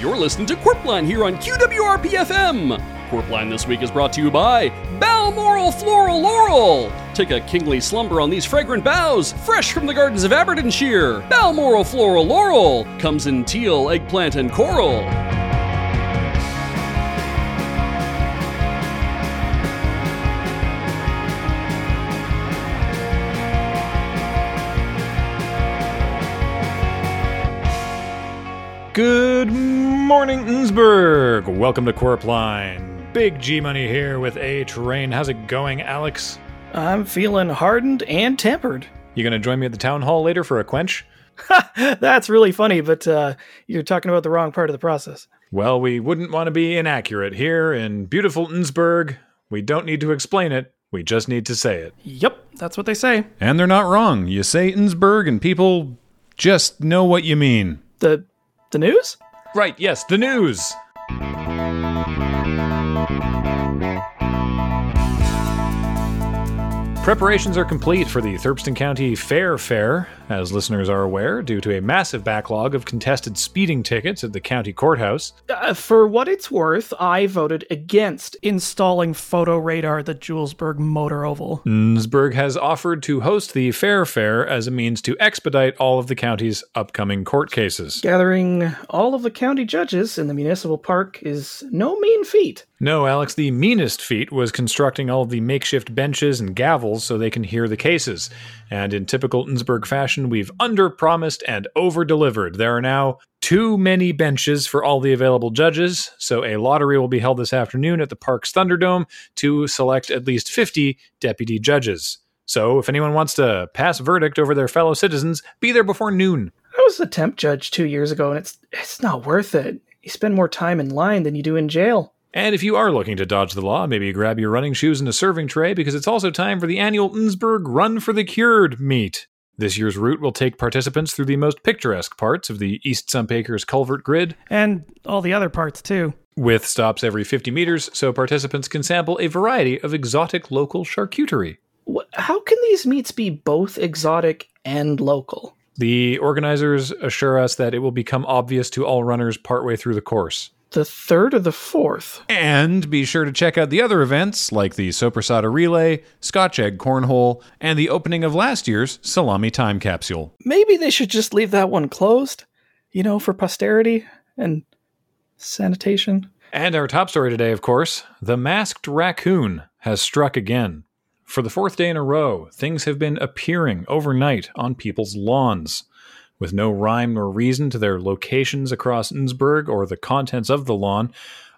You're listening to Qwerpline here on QWRP FM. Qwerpline this week is brought to you by Balmoral Floral Laurel. Take a kingly slumber on these fragrant boughs, fresh from the gardens of Aberdeenshire. Balmoral Floral Laurel comes in teal, eggplant, and coral. Morning, Innsbruck. Welcome to Qwerpline. Big G Money here with A Train. How's it going, Alex? I'm feeling hardened and tempered. You gonna join me at the town hall later for a quench? That's really funny, but uh, you're talking about the wrong part of the process. Well, we wouldn't want to be inaccurate here in beautiful Innsbruck. We don't need to explain it. We just need to say it. Yep, that's what they say. And they're not wrong. You say Innsbruck and people just know what you mean. The the news? Right, yes, the news. Preparations are complete for the Thurston County Fair Fair, as listeners are aware, due to a massive backlog of contested speeding tickets at the county courthouse. Uh, for what it's worth, I voted against installing photo radar at the Julesburg Motor Oval. Innsbruck has offered to host the Fair Fair as a means to expedite all of the county's upcoming court cases. Gathering all of the county judges in the municipal park is no mean feat. No, Alex, the meanest feat was constructing all the makeshift benches and gavels so they can hear the cases. And in typical Innsbruck fashion, we've under-promised and over-delivered. There are now too many benches for all the available judges, so a lottery will be held this afternoon at the park's Thunderdome to select at least 50 deputy judges. So if anyone wants to pass verdict over their fellow citizens, be there before noon. I was a temp judge two years ago, and it's it's not worth it. You spend more time in line than you do in jail. And if you are looking to dodge the law, maybe grab your running shoes and a serving tray because it's also time for the annual Innsbruck Run for the Cured meet. This year's route will take participants through the most picturesque parts of the East Sump Acres culvert grid, And all the other parts, too. with stops every 50 meters so participants can sample a variety of exotic local charcuterie. How can these meats be both exotic and local? The organizers assure us that it will become obvious to all runners partway through the course. The third or the fourth? And be sure to check out the other events like the Soppressata Relay, Scotch Egg Cornhole, and the opening of last year's Salami Time Capsule. Maybe they should just leave that one closed, you know, for posterity and sanitation. And our top story today, of course, the masked raccoon has struck again. For the fourth day in a row, things have been appearing overnight on people's lawns. With no rhyme nor reason to their locations across Innsbruck or the contents of the lawn,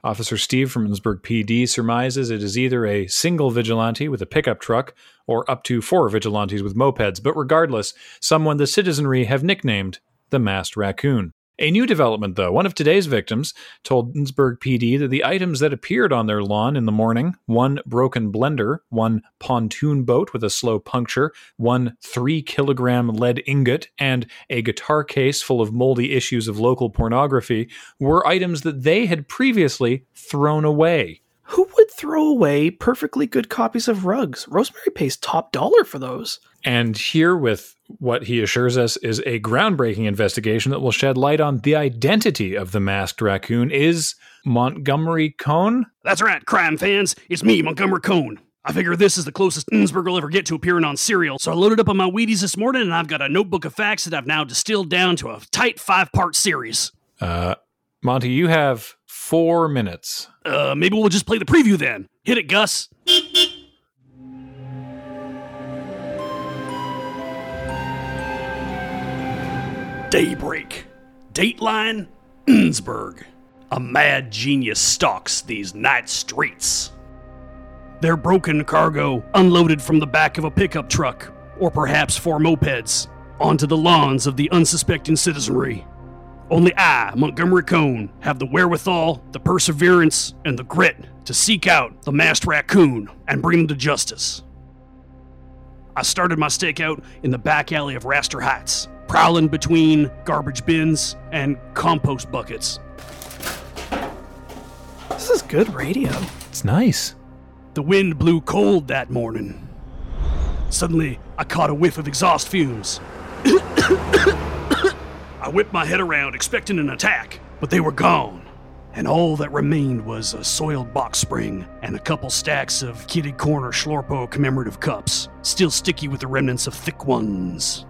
Officer Steve from Innsbruck PD surmises it is either a single vigilante with a pickup truck or up to four vigilantes with mopeds, but regardless, someone the citizenry have nicknamed the Masked Raccoon. A new development, though, one of today's victims told Innsbruck PD that the items that appeared on their lawn in the morning one broken blender, one pontoon boat with a slow puncture, one three kilogram lead ingot, and a guitar case full of moldy issues of local pornography were items that they had previously thrown away. Who would throw away perfectly good copies of rugs? Rosemary pays top dollar for those. And here, with what he assures us is a groundbreaking investigation that will shed light on the identity of the masked raccoon, is Montgomery Cone? That's right, crime fans. It's me, Montgomery Cone. I figure this is the closest Innsbruck will ever get to appearing on Serial, so I loaded up on my Wheaties this morning and I've got a notebook of facts that I've now distilled down to a tight five part series. Uh, Monty, you have four minutes. Uh, maybe we'll just play the preview then. Hit it, Gus. Daybreak. Dateline, Innsbruck. A mad genius stalks these night streets. Their broken cargo unloaded from the back of a pickup truck, or perhaps four mopeds, onto the lawns of the unsuspecting citizenry. Only I, Montgomery Cone, have the wherewithal, the perseverance, and the grit to seek out the masked raccoon and bring them to justice. I started my stakeout in the back alley of Raster Heights, prowling between garbage bins and compost buckets. This is good radio. It's nice. The wind blew cold that morning. Suddenly, I caught a whiff of exhaust fumes. Whipped my head around, expecting an attack, but they were gone. And all that remained was a soiled box spring and a couple stacks of kitty corner Schlorpo commemorative cups, still sticky with the remnants of thick ones.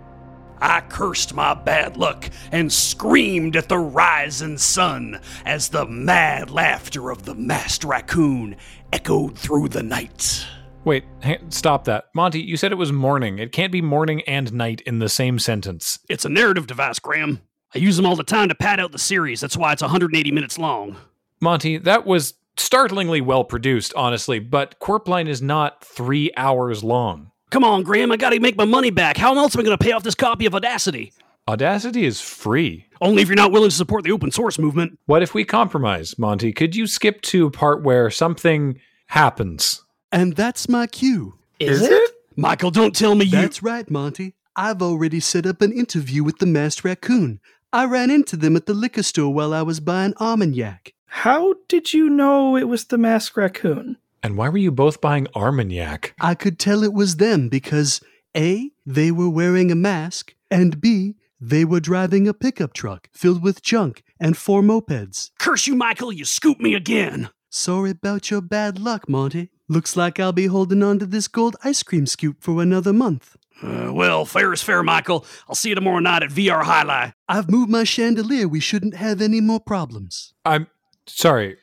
I cursed my bad luck and screamed at the rising sun as the mad laughter of the masked raccoon echoed through the night. Wait, stop that. Monty, you said it was morning. It can't be morning and night in the same sentence. It's a narrative device, Graham. I use them all the time to pad out the series. That's why it's 180 minutes long. Monty, that was startlingly well produced, honestly, but Qwerpline is not three hours long. Come on, Graham, I gotta make my money back. How else am I gonna pay off this copy of Audacity? Audacity is free. Only if you're not willing to support the open source movement. What if we compromise, Monty? Could you skip to a part where something happens? And that's my cue. Is, it? Michael, don't tell me you. That's right, Monty. I've already set up an interview with the masked raccoon. I ran into them at the liquor store while I was buying Armagnac. How did you know it was the masked raccoon? And why were you both buying Armagnac? I could tell it was them because A, they were wearing a mask, and B, they were driving a pickup truck filled with junk and four mopeds. Curse you, Michael, you scooped me again. Sorry about your bad luck, Monty. Looks like I'll be holding on to this gold ice cream scoop for another month. Uh, well, fair is fair, Michael. I'll see you tomorrow night at VR Highlight. I've moved my chandelier. We shouldn't have any more problems. I'm sorry,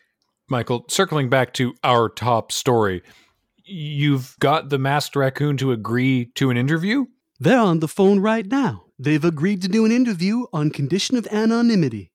Michael. Circling back to our top story, you've got the masked raccoon to agree to an interview? They're on the phone right now. They've agreed to do an interview on condition of anonymity.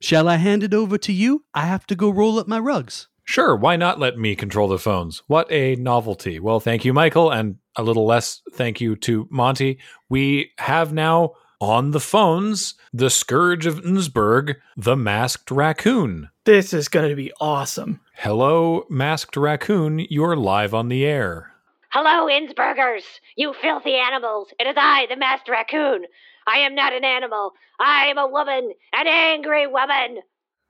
Shall I hand it over to you? I have to go roll up my rugs. Sure, why not let me control the phones? What a novelty. Well, thank you, Michael, and a little less thank you to Monty. We have now on the phones the Scourge of Innsbruck, the Masked Raccoon. This is going to be awesome. Hello, Masked Raccoon, you're live on the air. Hello, Innsburgers! You filthy animals! It is I, the masked raccoon! I am not an animal. I am a woman, an angry woman!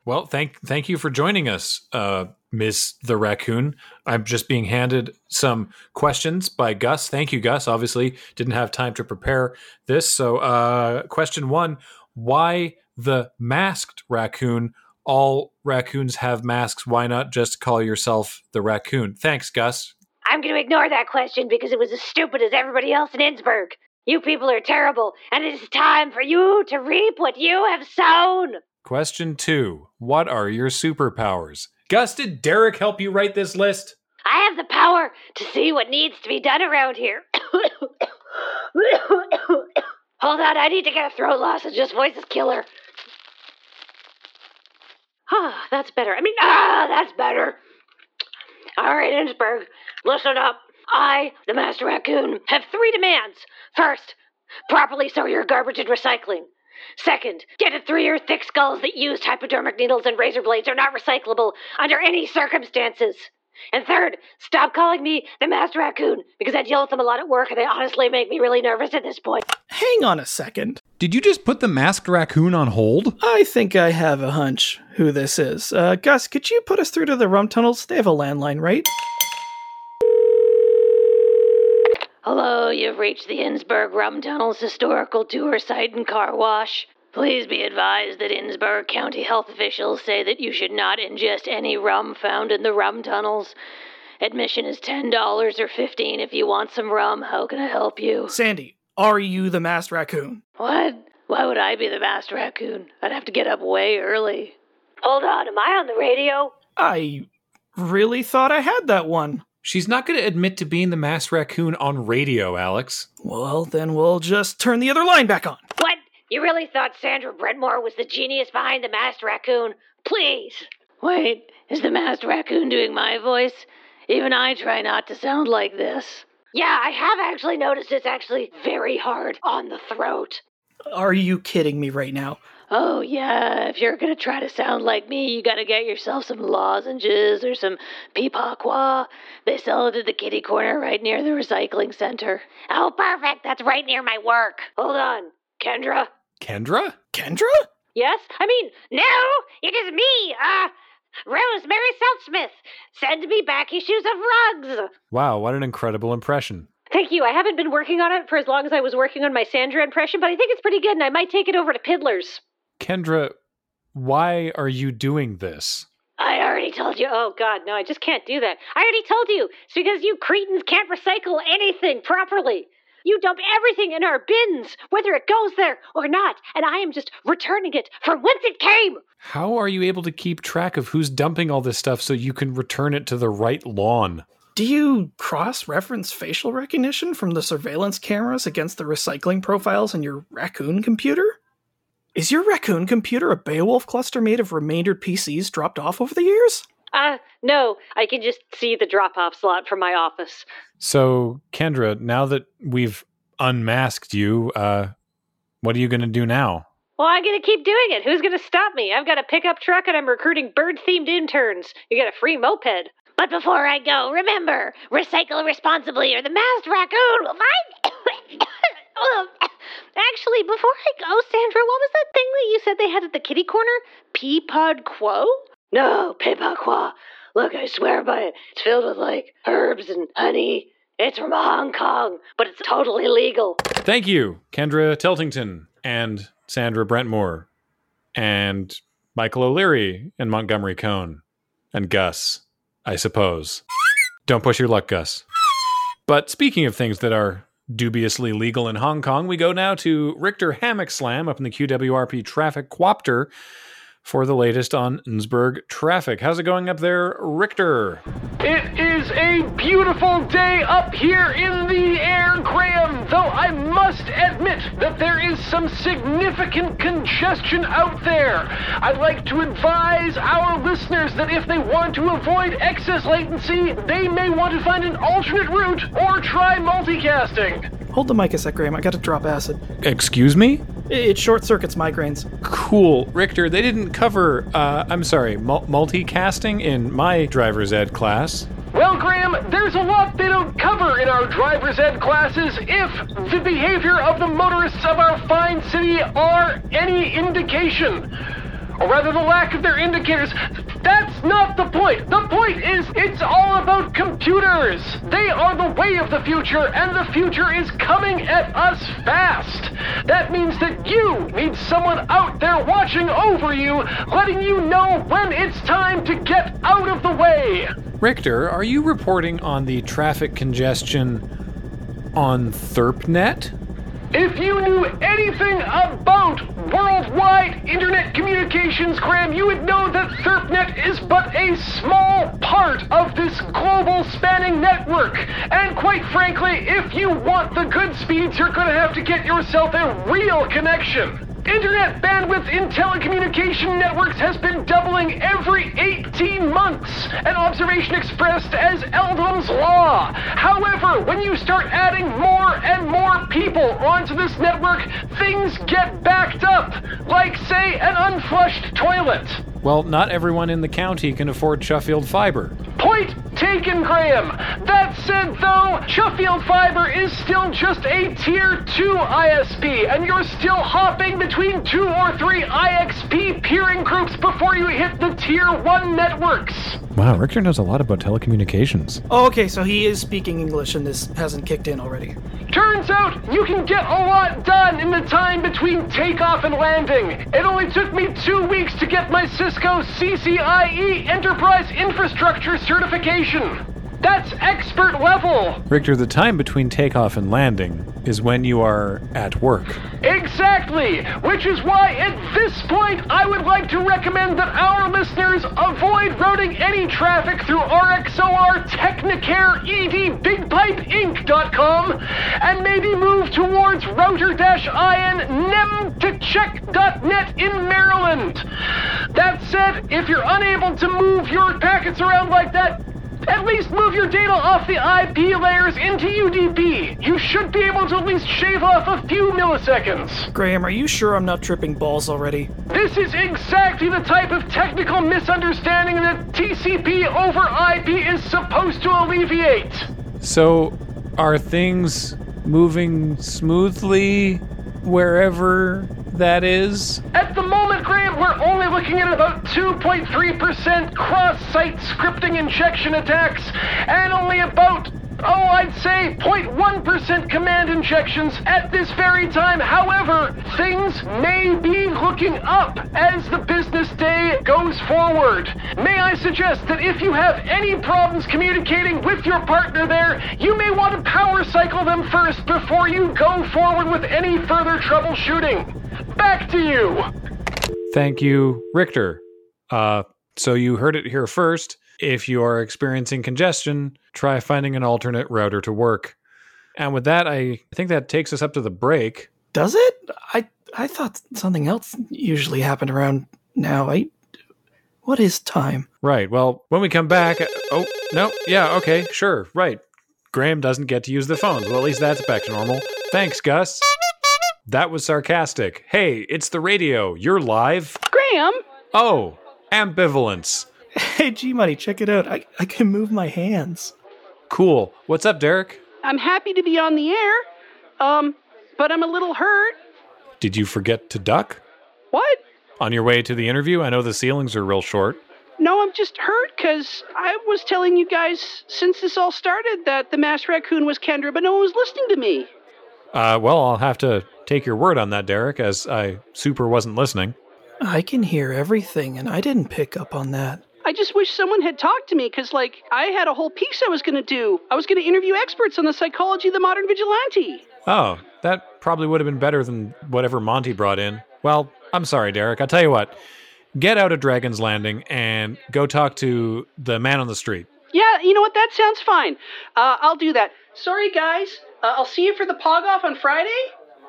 Well, thank thank you for joining us, uh, Miss the Raccoon. I'm just being handed some questions by Gus. Thank you, Gus. Obviously, didn't have time to prepare this. So, uh, question one: Why the masked raccoon? All raccoons have masks. Why not just call yourself the raccoon? Thanks, Gus. I'm going to ignore that question because it was as stupid as everybody else in Innsbruck. You people are terrible, and it is time for you to reap what you have sown! Question two: What are your superpowers? Gus, did Derek help you write this list? I have the power to see what needs to be done around here. Hold on, I need to get a throat lozenge. This voice is killer. Ah, that's better. I mean, ah, that's better. All right, Innsbruck, listen up. I, the Master Raccoon, have three demands. First, properly sort your garbage and recycling. Second, get it through your thick skulls that used hypodermic needles and razor blades are not recyclable under any circumstances. And third, stop calling me the Master Raccoon because I deal with them a lot at work and they honestly make me really nervous at this point. Hang on a second. Did you just put the masked raccoon on hold? I think I have a hunch who this is. Uh, Gus, could you put us through to the rum tunnels? They have a landline, right? Hello, you've reached the Innsbruck Rum Tunnels Historical Tour Site and Car Wash. Please be advised that Innsbruck County health officials say that you should not ingest any rum found in the rum tunnels. Admission is $10 or 15 if you want some rum. How can I help you? Sandy, are you the masked raccoon? What? Why would I be the master raccoon? I'd have to get up way early. Hold on, am I on the radio? I really thought I had that one. She's not going to admit to being the masked raccoon on radio, Alex. Well, then we'll just turn the other line back on. What? You really thought Sandra Brentmore was the genius behind the masked raccoon? Please! Wait, is the masked raccoon doing my voice? Even I try not to sound like this. Yeah, I have actually noticed it's actually very hard on the throat. Are you kidding me right now? Oh, yeah, if you're gonna try to sound like me, you gotta get yourself some lozenges or some Pei Pa Koa. They sell it at the kitty corner right near the recycling center. Oh, perfect, that's right near my work. Hold on, Kendra? Kendra? Kendra? Yes? I mean, no, it is me, uh, Rosemary Southsmith. Send me back issues of rugs. Wow, what an incredible impression. Thank you. I haven't been working on it for as long as I was working on my Sandra impression, but I think it's pretty good and I might take it over to Piddler's. Kendra, why are you doing this? I already told you. Oh, God, no, I just can't do that. I already told you. It's because you cretins can't recycle anything properly. You dump everything in our bins, whether it goes there or not, and I am just returning it from whence it came. How are you able to keep track of who's dumping all this stuff so you can return it to the right lawn? Do you cross reference facial recognition from the surveillance cameras against the recycling profiles in your raccoon computer? Is your raccoon computer a Beowulf cluster made of remaindered PCs dropped off over the years? Uh, no, I can just see the drop off slot from my office. So, Kendra, now that we've unmasked you, uh, what are you going to do now? Well, I'm gonna keep doing it. Who's gonna stop me? I've got a pickup truck and I'm recruiting bird themed interns. You get a free moped. But before I go, remember recycle responsibly or the masked raccoon will find. Actually, before I go, Sandra, what was that thing that you said they had at the kitty corner? Peapod Quo? No, Peapod Quo. Look, I swear by it. It's filled with, like, herbs and honey. It's from Hong Kong, but it's totally legal. Thank you, Kendra Tiltington and Sandra Brentmore and Michael O'Leary and Montgomery Cone and Gus, I suppose. Don't push your luck, Gus. But speaking of things that are dubiously legal in Hong Kong, we go now to Richter Hammock Slam up in the QWRP Traffic Quopter for the latest on Innsbruck traffic. How's it going up there, Richter? It is a beautiful day up here in the air, Graham, though I must admit that there is some significant congestion out there. I'd like to advise our listeners that if they want to avoid excess latency, they may want to find an alternate route or try multicasting. Hold the mic a sec, Graham. I gotta drop acid. Excuse me? It short circuits migraines. Cool. Richter, they didn't cover, uh, I'm sorry, mul- multicasting in my driver's ed class. Well, Graham, there's a lot they don't cover in our driver's ed classes if the behavior of the motorists of our fine city are any indication. Or rather, the lack of their indicators. That's not the point. The point is, it's all about computers. They are the way of the future, and the future is coming at us fast. That means that you need someone out there watching over you, letting you know when it's time to get out of the way. Richter, are you reporting on the traffic congestion on TherpNet? If you knew anything about worldwide internet communications, Graham, you would know that TherpNet is but a small part of this global spanning network. And quite frankly, if you want the good speeds, you're going to have to get yourself a real connection. Internet bandwidth in telecommunication networks has been doubling every 18 months, an observation expressed as Edholm's Law. However, when you start adding more and more people onto this network, things get backed up, like, say, an unflushed toilet. Well, not everyone in the county can afford Sheffield Fiber. Point taken, Graham. That said, though, Sheffield Fiber is still just a Tier 2 ISP, and you're still hopping between two or three IXP peering groups before you hit the Tier 1 networks. Wow, Richter knows a lot about telecommunications. Oh, okay, so he is speaking English and this hasn't kicked in already. Turns out you can get a lot done in the time between takeoff and landing. It only took me two weeks to get my Cisco CCIE Enterprise Infrastructure certification. That's expert level. Richter, the time between takeoff and landing is when you are at work. Exactly! Which is why, at this point, I would like to recommend that our listeners avoid routing any traffic through RXOR Technicare ED BigPipeInc.com and maybe move towards router-in nemtocheck.net in Maryland. That said, if you're unable to move your packets around like that, at least move your data off the IP layers into UDP. You should be able to at least shave off a few milliseconds. Graham, are you sure I'm not tripping balls already? This is exactly the type of technical misunderstanding that TCP over IP is supposed to alleviate. So, are things moving smoothly wherever that is? At the moment, Graham, we're only looking at about 2.3% cross site scripting injection attacks and only about oh, I'd say 0.1% command injections at this very time. However, things may be looking up as the business day goes forward. May I suggest that if you have any problems communicating with your partner there, you may want to power cycle them first before you go forward with any further troubleshooting. Back to you. Thank you, Richter. Uh, so you heard it here first. If you are experiencing congestion, try finding an alternate router to work. And with that, I think that takes us up to the break. Does it? I I thought something else usually happened around now. I what is time? Right. Well, when we come back, oh no, yeah, okay, sure, right. Graham doesn't get to use the phones. Well, at least that's back to normal. Thanks, Gus. That was sarcastic. Hey, it's the radio. You're live. Graham, Oh, ambivalence. Hey, G Money, check it out. I, I can move my hands. Cool. What's up, Derek? I'm happy to be on the air. Um, but I'm a little hurt. Did you forget to duck? What? On your way to the interview? I know the ceilings are real short. No, I'm just hurt because I was telling you guys since this all started that the masked raccoon was Kendra, but no one was listening to me. Uh, well, I'll have to take your word on that, Derek, as I super wasn't listening. I can hear everything, and I didn't pick up on that. I just wish someone had talked to me because, like, I had a whole piece I was going to do. I was going to interview experts on the psychology of the modern vigilante. Oh, that probably would have been better than whatever Monty brought in. Well, I'm sorry, Derek. I'll tell you what. Get out of Dragon's Landing and go talk to the man on the street. Yeah, you know what? That sounds fine. Uh, I'll do that. Sorry, guys. Uh, I'll see you for the pog off on Friday.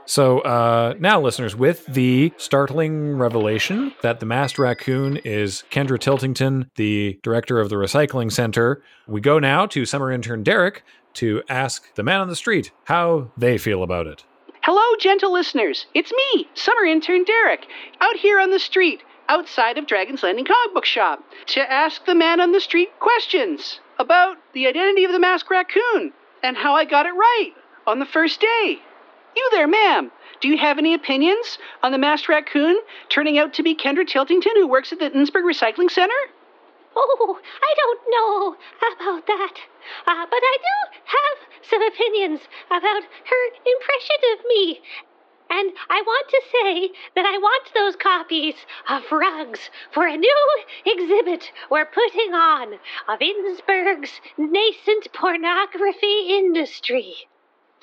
So, uh, now, listeners, with the startling revelation that the masked raccoon is Kendra Tiltington, the director of the recycling center, we go now to summer intern Derek to ask the man on the street how they feel about it. Hello, gentle listeners. It's me, summer intern Derek, out here on the street, outside of Dragon's Landing comic book shop, to ask the man on the street questions about the identity of the masked raccoon and how I got it right on the first day. You there, ma'am. Do you have any opinions on the masked raccoon turning out to be Kendra Tiltington, who works at the Innsbruck Recycling Center? Oh, I don't know about that. Uh, but I do have some opinions about her impression of me. And I want to say that I want those copies of rugs for a new exhibit we're putting on of Innsbruck's nascent pornography industry.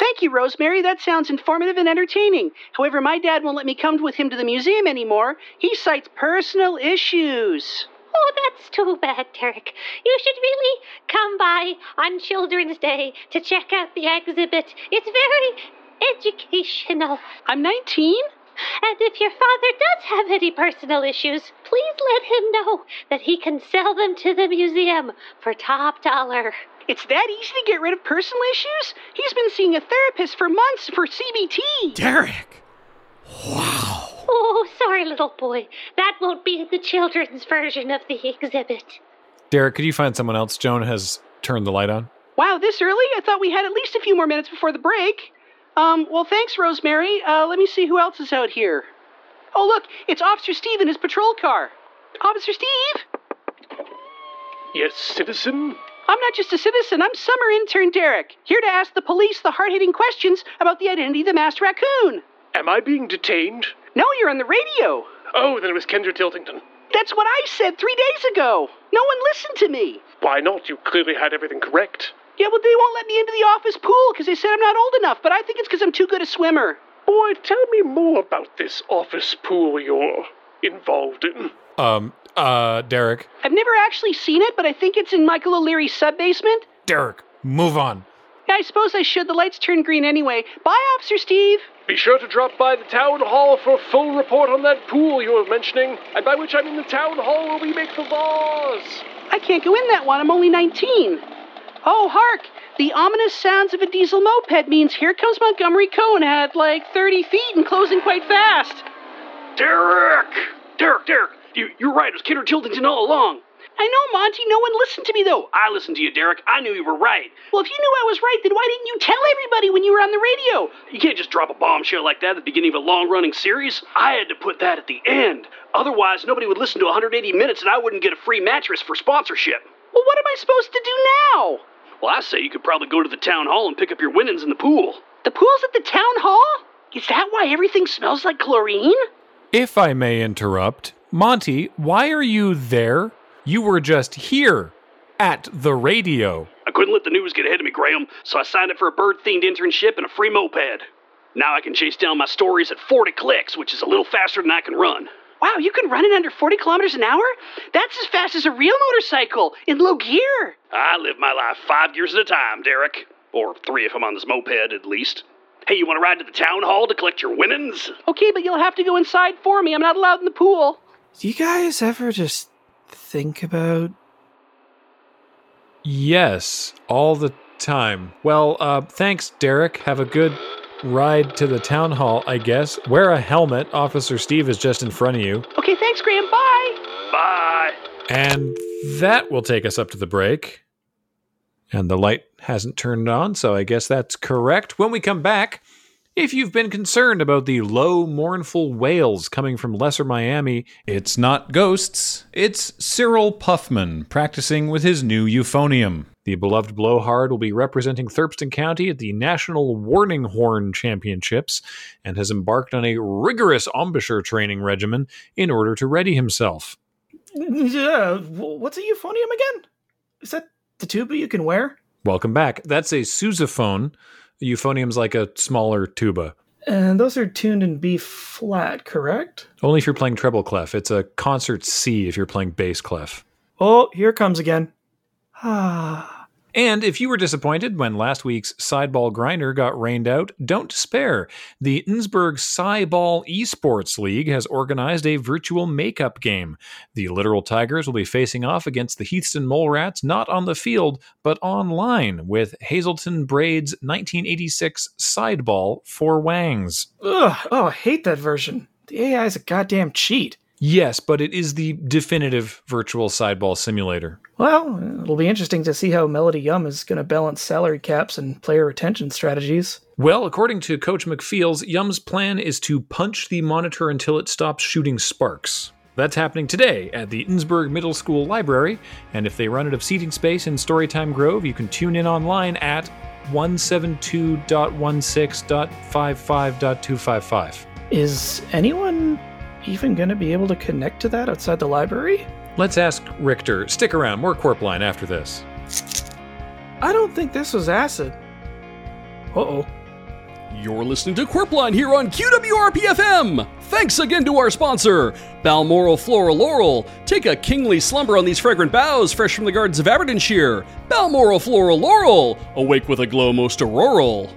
Thank you, Rosemary. That sounds informative and entertaining. However, my dad won't let me come with him to the museum anymore. He cites personal issues. Oh, that's too bad, Derek. You should really come by on Children's Day to check out the exhibit. It's very educational. I'm 19? And if your father does have any personal issues, please let him know that he can sell them to the museum for top dollar. It's that easy to get rid of personal issues? He's been seeing a therapist for months for CBT. Derek! Wow. Oh, sorry, little boy. That won't be the children's version of the exhibit. Derek, could you find someone else? Joan has turned the light on. Wow, this early? I thought we had at least a few more minutes before the break. Um, well, thanks, Rosemary. Uh, let me see who else is out here. Oh, look, it's Officer Steve in his patrol car. Officer Steve? Yes, citizen? I'm not just a citizen, I'm summer intern Derek, here to ask the police the hard hitting questions about the identity of the masked raccoon. Am I being detained? No, you're on the radio. Oh, then it was Kendra Tiltington. That's what I said three days ago. No one listened to me. Why not? You clearly had everything correct. Yeah, well, they won't let me into the office pool because they said I'm not old enough, but I think it's because I'm too good a swimmer. Boy, tell me more about this office pool you're involved in. Um, uh, Derek. I've never actually seen it, but I think it's in Michael O'Leary's sub basement. Derek, move on. Yeah, I suppose I should. The lights turn green anyway. Bye, Officer Steve. Be sure to drop by the town hall for a full report on that pool you were mentioning, and by which I mean the town hall where we make the laws. I can't go in that one. I'm only 19. Oh, hark! The ominous sounds of a diesel moped means here comes Montgomery Cone at like 30 feet and closing quite fast. Derek! Derek, Derek, you, you're right. It was Kendra Tiltington all along. I know, Monty. No one listened to me, though. I listened to you, Derek. I knew you were right. Well, if you knew I was right, then why didn't you tell everybody when you were on the radio? You can't just drop a bombshell like that at the beginning of a long running series. I had to put that at the end. Otherwise, nobody would listen to 180 minutes and I wouldn't get a free mattress for sponsorship. Well, what am I supposed to do now? Well, I say you could probably go to the town hall and pick up your winnings in the pool. The pool's at the town hall? Is that why everything smells like chlorine? If I may interrupt, Monty, why are you there? You were just here at the radio. I couldn't let the news get ahead of me, Graham, so I signed up for a bird themed internship and a free moped. Now I can chase down my stories at 40 clicks, which is a little faster than I can run. Wow, you can run it under 40 kilometers an hour? That's as fast as a real motorcycle in low gear. I live my life five gears at a time, Derek. Or three if I'm on this moped, at least. Hey, you want to ride to the town hall to collect your winnings? Okay, but you'll have to go inside for me. I'm not allowed in the pool. Do you guys ever just think about Yes, all the time. Well, uh, thanks, Derek. Have a good ride to the town hall, I guess. Wear a helmet. Officer Steve is just in front of you. Okay, thanks, Graham. Bye. Bye. And that will take us up to the break. And the light hasn't turned on, so I guess that's correct. When we come back, if you've been concerned about the low, mournful wails coming from Lesser Miami, It's not ghosts, it's Cyril Puffman practicing with his new euphonium. the beloved Blowhard will be representing Thurston County at the National Warning Horn Championships and has embarked on a rigorous embouchure training regimen in order to ready himself. Yeah, what's a euphonium again? Is that the tuba you can wear? Welcome back. That's a sousaphone. Euphonium's like a smaller tuba. And those are tuned in B flat, correct? Only if you're playing treble clef. It's a concert C if you're playing bass clef. Oh, here it comes again. Ah. And if you were disappointed when last week's Sideball Grinder got rained out, don't despair. The Innsbruck Sideball Esports League has organized a virtual makeup game. The Literal Tigers will be facing off against the Heathston Mole Rats not on the field, but online with Hazelton Braid's 1986 Sideball for Wangs. Ugh. Oh, I hate that version. The AI is a goddamn cheat. Yes, but it is the definitive virtual sideball simulator. Well, it'll be interesting to see how Melody Yum is going to balance salary caps and player retention strategies. Well, according to Coach McFeels, Yum's plan is to punch the monitor until it stops shooting sparks. That's happening today at the Innsbruck Middle School Library, and if they run out of seating space in Storytime Grove, you can tune in online at 172.16.55.255. Is anyone even going to be able to connect to that outside the library? Let's ask Richter. Stick around, more Qwerpline after this. I don't think this was acid. Uh oh. You're listening to Qwerpline here on QWRP-FM. Thanks again to our sponsor, Balmoral Floral Laurel. Take a kingly slumber on these fragrant boughs, fresh from the gardens of Aberdeenshire. Balmoral Floral Laurel, awake with a glow most auroral.